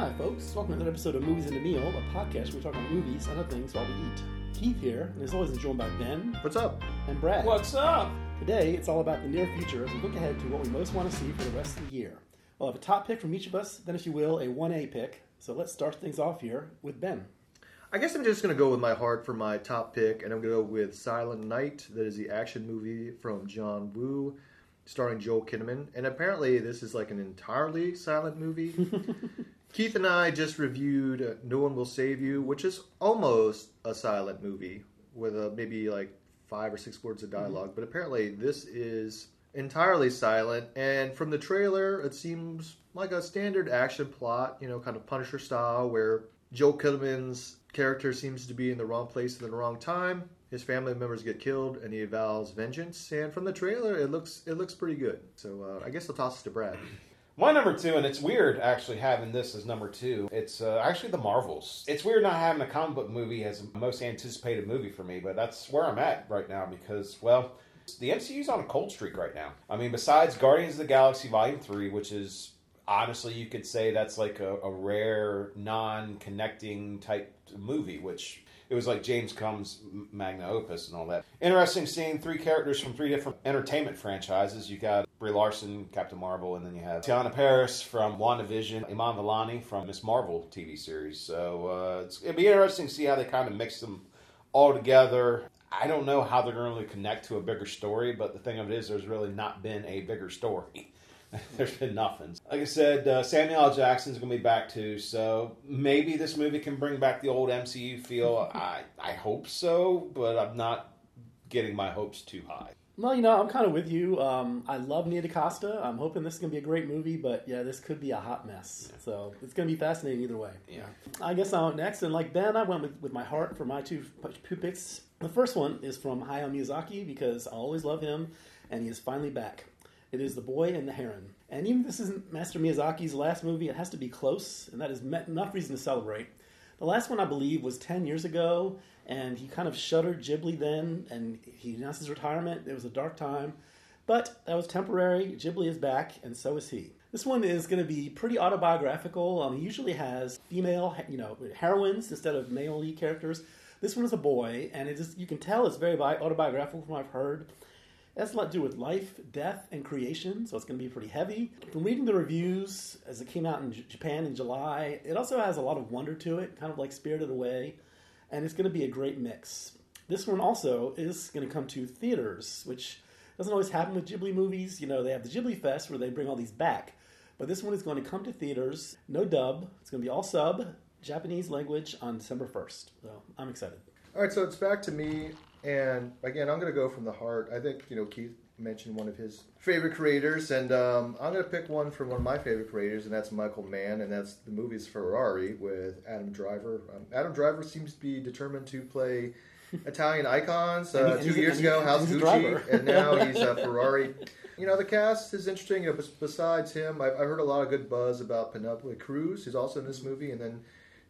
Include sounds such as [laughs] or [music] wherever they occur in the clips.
Hi, folks. Welcome to another episode of Movies and a Meal, a podcast where we talk about movies and other things while we eat. Keith here, and as always, is joined by Ben What's up? and Brad. What's up? Today, it's all about the near future as we look ahead to what we most want to see for the rest of the year. We'll have a top pick from each of us, then, if you will, a 1A pick. So let's start things off here with Ben. I guess I'm just going to go with my heart for my top pick, and I'm going to go with Silent Night. That is the action movie from John Woo, starring Joel Kinnaman. And apparently, this is like an entirely silent movie. [laughs] Keith and I just reviewed No One Will Save You, which is almost a silent movie with uh, maybe like five or six words of dialog But apparently, this is entirely silent. And from the trailer, it seems like a standard action plot, you know, kind of Punisher style, where Joe Kinnaman's character seems to be in the wrong place at the wrong time. His family members get killed, and he vows vengeance. And from the trailer, it looks it looks pretty good. So uh, I guess I'll toss it to Brad. My number two, and it's weird actually having this as number two. It's uh, actually the Marvels. It's weird not having a comic book movie as the most anticipated movie for me, but that's where I'm at right now because, well, the MCU's on a cold streak right now. I mean, besides Guardians of the Galaxy Volume 3, which is honestly, you could say that's like a, a rare, non connecting type movie, which it was like James Combs' magna opus and all that. Interesting seeing three characters from three different entertainment franchises. You got Brie Larson, Captain Marvel, and then you have Teyonah Parris from WandaVision, Iman Vellani from Miss Marvel TV series. So uh, it's, it'd be interesting to see how they kind of mix them all together. I don't know how they're going to really connect to a bigger story, but the thing of it is, there's really not been a bigger story. [laughs] There's been nothing. Like I said, uh, Samuel L. Jackson's going to be back too, so maybe this movie can bring back the old MCU feel. [laughs] I I hope so, but I'm not getting my hopes too high. Well, you know, I'm kind of with you. Um, I love Nia DaCosta. I'm hoping this is going to be a great movie, but yeah, this could be a hot mess. So it's going to be fascinating either way. Yeah. I guess I'm up next, and like Ben, I went with, with my heart for my two, two picks. The first one is from Hayao Miyazaki because I always love him, and he is finally back. It is The Boy and the Heron. And even if this isn't Master Miyazaki's last movie, it has to be close, and that is enough reason to celebrate. The last one, I believe, was 10 years ago, and he kind of shuttered Ghibli then, and he announced his retirement. It was a dark time, but that was temporary. Ghibli is back, and so is he. This one is going to be pretty autobiographical. Um, he usually has female, you know, heroines instead of male lead characters. This one is a boy, and it is, you can tell it's very bi- autobiographical from what I've heard. It has a lot to do with life, death, and creation, so it's going to be pretty heavy. From reading the reviews as it came out in J- Japan in July, it also has a lot of wonder to it, kind of like Spirited Away, and it's going to be a great mix. This one also is going to come to theaters, which doesn't always happen with Ghibli movies. You know, they have the Ghibli Fest where they bring all these back, but this one is going to come to theaters, no dub. It's going to be all sub, Japanese language on December 1st. So I'm excited. All right, so it's back to me, and again, I'm going to go from the heart. I think you know Keith mentioned one of his favorite creators, and um, I'm going to pick one from one of my favorite creators, and that's Michael Mann, and that's the movie's Ferrari with Adam Driver. Um, Adam Driver seems to be determined to play Italian icons. And he- Uh, and two years he- ago, House Gucci, and now [laughs] he's a Ferrari. You know, the cast is interesting. You know, besides him, I've, I've heard a lot of good buzz about Penelope Cruz, who's also in this movie, and then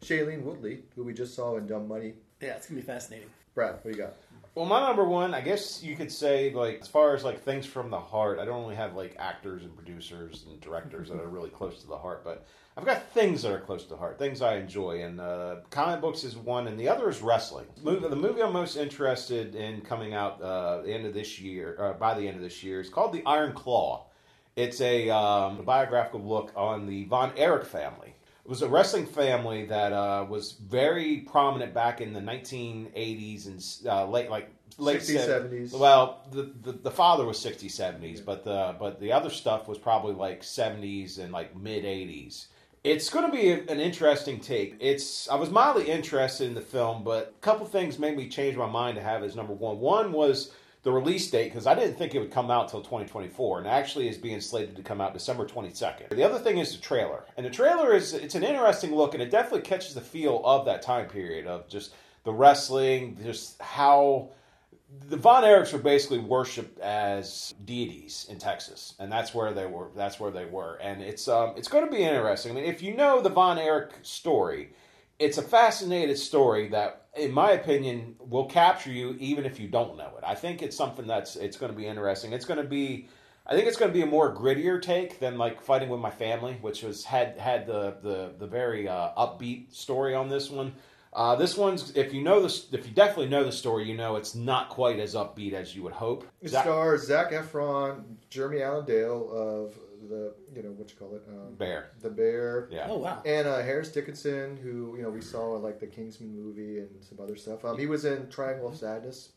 Shailene Woodley, who we just saw in Dumb Money. Yeah, it's going to be fascinating. Brad, what do you got? Well, my number one, I guess you could say, like, as far as like things from the heart, I don't really have like actors and producers and directors that are really close to the heart, but I've got things that are close to the heart, things I enjoy, and uh, comic books is one, and the other is wrestling. The movie I'm most interested in coming out uh, the end of this year, uh, by the end of this year, is called The Iron Claw. It's a, um, biographical look on the Von Erich family. It was a wrestling family that uh, was very prominent back in the 1980s and uh, late, like late 60s, 70s. Well, the, the the father was 60s, 70s, but the but the other stuff was probably like 70s and like mid 80s. It's going to be an interesting take. It's I was mildly interested in the film, but a couple things made me change my mind to have it as number one. One was the release date because I didn't think it would come out till 2024, and actually is being slated to come out December 22nd. The other thing is the trailer, and the trailer is it's an interesting look, and it definitely catches the feel of that time period of just the wrestling, just how the Von Erichs were basically worshipped as deities in Texas, and that's where they were. That's where they were, and it's um, it's going to be interesting. I mean, if you know the Von Erich story, it's a fascinating story that, in my opinion, will capture you even if you don't know it. I think it's something that's it's going to be interesting. It's going to be I think it's going to be a more grittier take than like fighting with my family, which was had had the the the very uh, upbeat story on this one. Uh, this one's if you know this, if you definitely know the story, you know it's not quite as upbeat as you would hope. It Zach- stars Zac Efron, Jeremy Allen Dale of the you know what you call it, um, Bear, the Bear, yeah, Oh wow. and uh, Harris Dickinson, who you know we saw in like the Kingsman movie and some other stuff. Um, he was in Triangle of Sadness.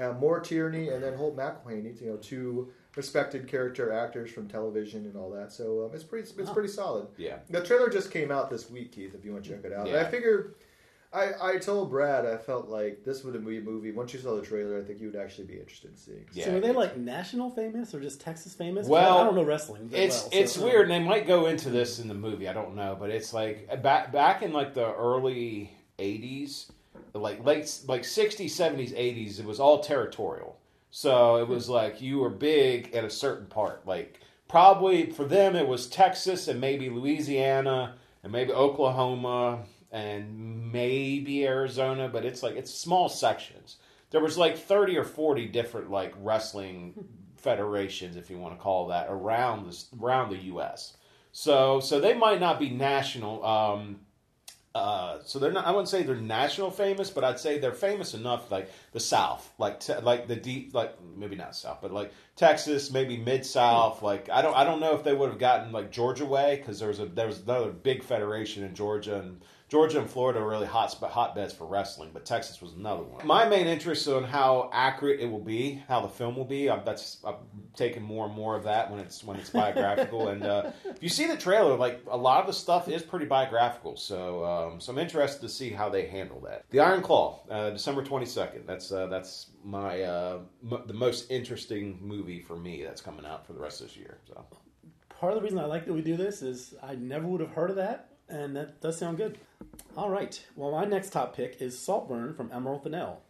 Uh, Maura Tierney and then Holt McCallany, you know, two respected character actors from television and all that. So um, it's pretty, it's Wow. pretty solid. yeah. The trailer just came out this week, Keith. If you want to check it out, and I Yeah. Figured, I, I told Brad I felt like this would be a movie. Once you saw the trailer, I think you would actually be interested in seeing. Yeah. so are they like national famous or just Texas famous? Well, I don't know wrestling. that It's well, so- it's weird, and they might go into this in the movie. I don't know, but it's like uh, back back in like the early '80s, like late like '60s, '70s, '80s. It was all territorial, so it was like you were big at a certain part. Like probably for them, it was Texas and maybe Louisiana and maybe Oklahoma and maybe Arizona, but it's like it's small sections. There was like 30 or 40 different like wrestling [laughs] federations, if you want to call that, around this around the U.S. So so they might not be national. Um, uh, so they're not. I wouldn't say they're national famous, but I'd say they're famous enough, like the South, like te- like the deep, like maybe not South, but like Texas, maybe mid South. Like I don't I don't know if they would have gotten like Georgia way because there was a there was another big federation in Georgia and. Georgia and Florida are really hot hotbeds for wrestling, but Texas was another one. My main interest on how accurate it will be, how the film will be. I'm, that's I'm taking more and more of that when it's when it's biographical. and uh, if you see the trailer, like a lot of the stuff is pretty biographical. So um, so I'm interested to see how they handle that. The Iron Claw, uh, December 22nd. That's uh, that's my uh, m- the most interesting movie for me that's coming out for the rest of this year. So part of the reason I like that we do this is I never would have heard of that, and that does sound good. All right. Well, my next top pick is Saltburn from Emerald Fennell.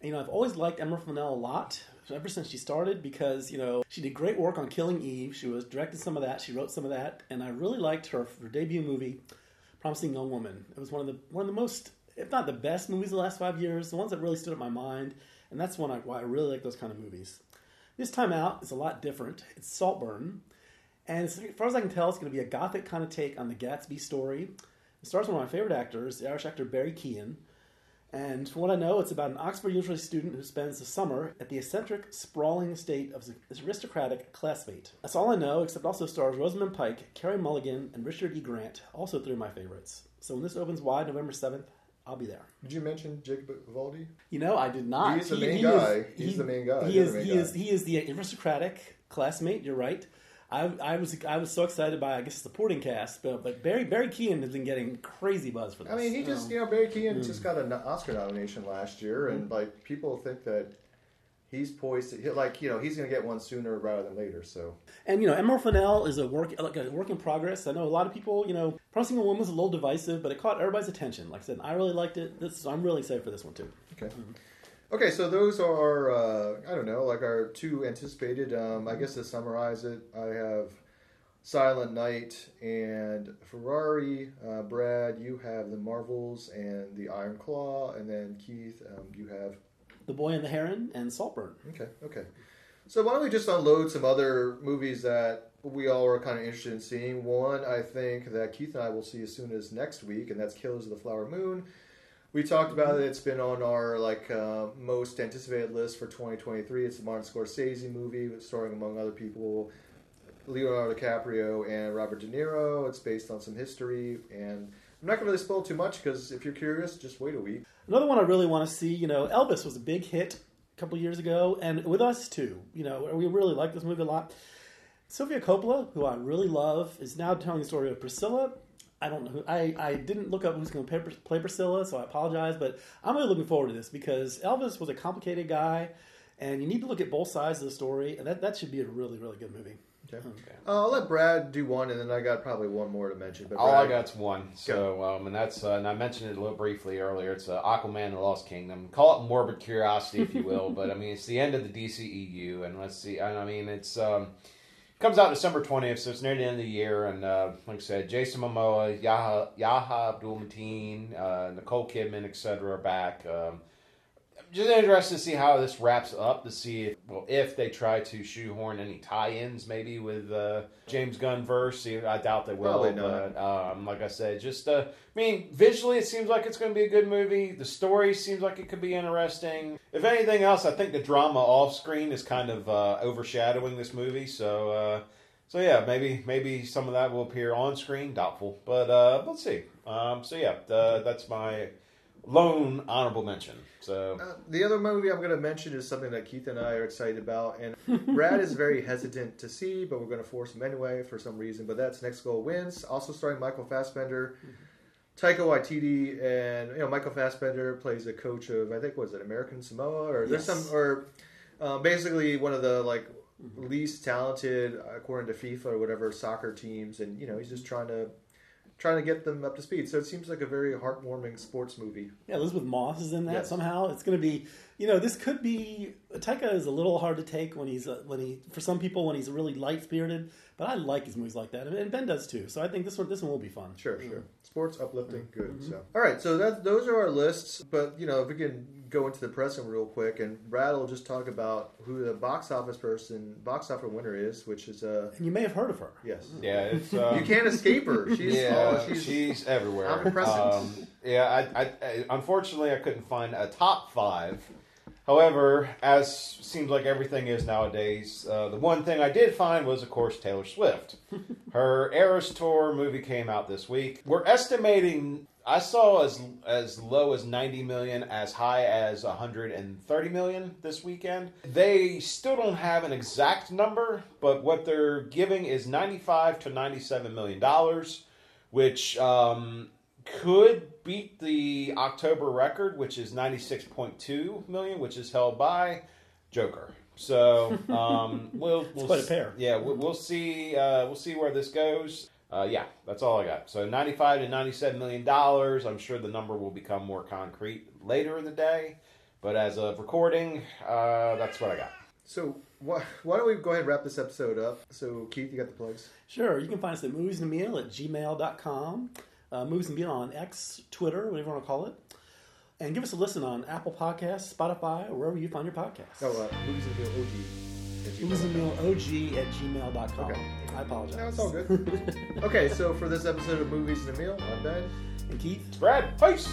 And, you know, I've always liked Emerald Fennell a lot ever since she started because you know she did great work on Killing Eve. She was directed some of that. She wrote some of that, and I really liked her her debut movie, Promising Young Woman. It was one of the one of the most, if not the best movies the last five years. The ones that really stood in my mind, and that's one I, why I really like those kind of movies. This time out is a lot different. It's Saltburn, and as far as I can tell, it's going to be a gothic kind of take on the Gatsby story. It stars one of my favorite actors, the Irish actor Barry Keoghan. And from what I know, it's about an Oxford University student who spends the summer at the eccentric, sprawling estate of his aristocratic classmate. That's all I know, except also stars Rosamund Pike, Carey Mulligan, and Richard E. Grant, also three of my favorites. So when this opens wide November 7th, I'll be there. Did you mention Jacob Elordi? You know, I did not. He's the main is- guy. He's the main guy. He is. the main He guy. is. He is the aristocratic classmate. You're right. I, I was I was so excited by I guess the supporting cast, but but Barry Barry Keoghan has been getting crazy buzz for this. I mean, he just Um, you know Barry Keoghan just got an Oscar nomination last year, Mm-hmm. and like people think that he's poised to hit like you know he's going to get one sooner rather than later. So And you know, Emerald Fennell is a work like a work in progress. I know a lot of people, you know, Promising a Woman was a little divisive, but it caught everybody's attention. Like I said, I really liked it. This, I'm really excited for this one too. okay, okay. So those are uh, I don't know like our two anticipated. Um, I guess to summarize it, I have Silent Night and Ferrari. Uh, Brad, you have the Marvels and the Iron Claw, and then Keith, um, you have The Boy and the Heron and Saltburn. Okay, okay. So why don't we just unload some other movies that we all are kind of interested in seeing? One, I think that Keith and I will see as soon as next week, and that's Killers of the Flower Moon. We talked about it. It's been on our like uh, most anticipated list for 2023. It's a Martin Scorsese movie, starring among other people Leonardo DiCaprio and Robert De Niro. It's based on some history, and I'm not going to really spoil too much because if you're curious, just wait a week. Another one I really want to see, you know, Elvis was a big hit a couple years ago, and with us too. You know, we really like this movie a lot. Sofia Coppola, who I really love, is now telling the story of Priscilla. I don't know. Who, I, I didn't look up who's going to play Priscilla, so I apologize. But I'm really looking forward to this because Elvis was a complicated guy, and you need to look at both sides of the story, and that, that should be a really, really good movie. Okay. Uh, I'll let Brad do one, and then I got probably one more to mention. But All I Brad- got's one. So, um, and that's, uh, and I mentioned it a little briefly earlier. It's uh, Aquaman: The Lost Kingdom. Call it morbid curiosity, if you will, [laughs] but I mean, it's the end of the DCEU, and let's see. And I mean, it's um, comes out December twentieth, so it's near the end of the year. And uh, like I said, Jason Momoa, Yahya, Yahya Abdul Mateen, uh, Nicole Kidman, etc. are back. Um, just interested to see how this wraps up. To see if, well, if they try to shoehorn any tie-ins, maybe with uh, James Gunn verse. I doubt they will. Probably not. But um, like I said, just uh, I mean, visually, it seems like it's going to be a good movie. The story seems like it could be interesting. If anything else, I think the drama off screen is kind of uh, overshadowing this movie. So. Uh, so yeah, maybe maybe some of that will appear on screen. Doubtful, but uh, let's see. Um, so yeah, uh, that's my lone honorable mention. So Uh, the other movie I'm going to mention is something that Keith and I are excited about, and [laughs] Brad is very hesitant to see, but we're going to force him anyway for some reason. But that's Next Goal Wins, also starring Michael Fassbender, Taika Waititi, and you know Michael Fassbender plays a coach of I think was it American Samoa or there's Yes. some or uh, basically one of the like least talented according to FIFA or whatever soccer teams, and you know he's just trying to. Trying to get them up to speed, so it seems like a very heartwarming sports movie. Yeah, Elisabeth Moss is in that Yes. somehow. It's going to be, you know, this could be. Taika is a little hard to take when he's uh, when he for some people when he's really light spirited, but I like his movies like that, and Ben does too. So I think this one this one will be fun. Sure, sure. Sports uplifting, good. So, all right. So that those are our lists. But you know, if we can go into the present real quick, and Brad will just talk about who the box office person, box office winner is, which is uh And you may have heard of her. yes. yeah, it's uh, You can't escape her. She's yeah, oh, she's, she's, everywhere. omnipresent. Um, yeah, I, I, I, unfortunately, I couldn't find a top five. However, as seems like everything is nowadays, uh, the one thing I did find was, of course, Taylor Swift. [laughs] Her Eras Tour movie came out this week. We're estimating. I saw as as low as 90 million, as high as 130 million this weekend. They still don't have an exact number, but what they're giving is 95 to 97 million dollars, which um, could beat the October record, which is 96.2 million, which is held by Joker. So [laughs] um, we'll, we'll quite a pair. Yeah, we'll, we'll see. Uh, we'll see where this goes. Uh, yeah, that's all I got. So 95 to 97 million dollars. I'm sure the number will become more concrete later in the day, but as of recording, uh, that's what I got. so why, why don't we go ahead and wrap this episode up? So Keith, you got the plugs. Sure, you can find us at movies and meal at gmail.com, uh, movies and meal on X, Twitter, whatever you want to call it. And give us a listen on Apple Podcasts, Spotify, or wherever you find your podcasts. Oh, uh, movies and Meal OG. at Movies and meal OG at gmail.com. Okay. I apologize. No, it's all good. [laughs] okay, so for this episode of Movies and a Meal, I'm Ben. and Keith? Brad, peace.